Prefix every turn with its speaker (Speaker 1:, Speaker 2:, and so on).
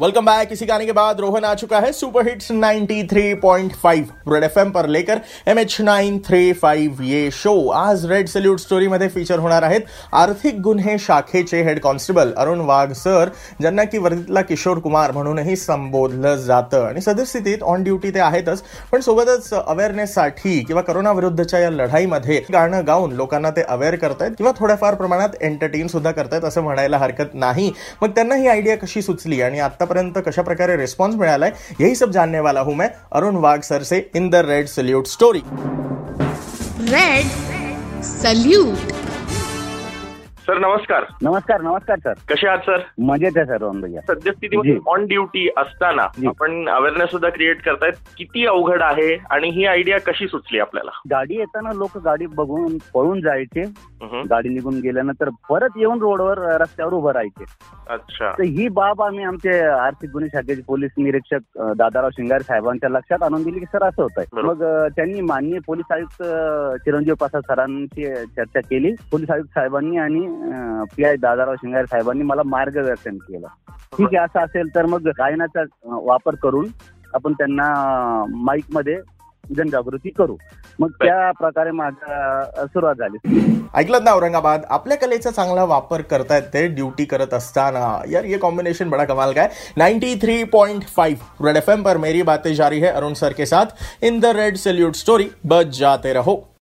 Speaker 1: Welcome back इसी गाने के बाद रोहन आ चुका है सुपर हिट्स 93.5 रेड एफएम पर लेकर M H nine three five ये शो आज रेड सल्यूट स्टोरीमध्ये फीचर होणार आहेत आर्थिक गुन्हे शाखेचे head constable Arun Wagh sir ज्यांना की वर्दीतला किशोर कुमार म्हणूनही संबोधलं जातं. आणि सदस्थितीत ऑन ड्युटी ते आहेतच पण सोबतच अवेअरनेससाठी किंवा करोना विरुद्धच्या या लढाईमध्ये गाणं गाऊन लोकांना ते अवेअर करतायत किंवा थोड्याफार प्रमाणात एंटरटेन सुद्धा करतायत असं म्हणायला हरकत नाही. मग त्यांना ही आयडिया कशी सुचली? आणि आता आतापर्यंत कशा प्रकारे रिस्पॉन्स मिळालाय यही सब जानने वाला हूं मैं Arun Wagh sir say in the red salute story
Speaker 2: red salute.
Speaker 3: Sir नमस्कार.
Speaker 4: नमस्कार नमस्कार सर.
Speaker 3: कसे आहात सर?
Speaker 4: मजेत आहे सर रोहन भैया.
Speaker 3: सद्यस्थितीमध्ये
Speaker 4: जी.
Speaker 3: ऑन ड्युटी असताना. आपण अवेअरनेस सुद्धा क्रिएट करतायत. किती अवघड आहे आणि ही आयडिया कशी सुचली आपल्याला?
Speaker 4: गाडी येताना लोक गाडी बघून पळून जायचे. गाडी निघून गेल्यानंतर परत येऊन रोडवर रस्त्यावर उभं राहायचे.
Speaker 3: अच्छा.
Speaker 4: तर ही बाब आम्ही आमचे आर्थिक गुन्हे शाखेचे पोलीस निरीक्षक दादाराव शिंगारे साहेबांच्या लक्षात आणून दिली की सर असं होत आहे. मग त्यांनी माननीय पोलीस आयुक्त चिरंजीव प्रसाद सरांची चर्चा केली. पोलीस आयुक्त साहेबांनी आणि पी आय दादाराव शिंगारे साहेबांनी मला मार्गदर्शन केलं. ठीक आहे असं असेल तर मग गायनाचा वापर करून आपण त्यांना माईकमध्ये जनजागृती करू. मग त्या प्रकारे माझा सुरुवात झाली.
Speaker 1: ऐकलं ना औरंगाबाद? आपल्या कलेचा चांगला वापर करतायत ते ड्युटी करत असताना. यार ये कॉम्बिनेशन बड़ा कमाल का है 93.5 रेड एफएम पर मेरी बातें जारी है अरुण सर के साथ. In the red salute story बच जाते रहो.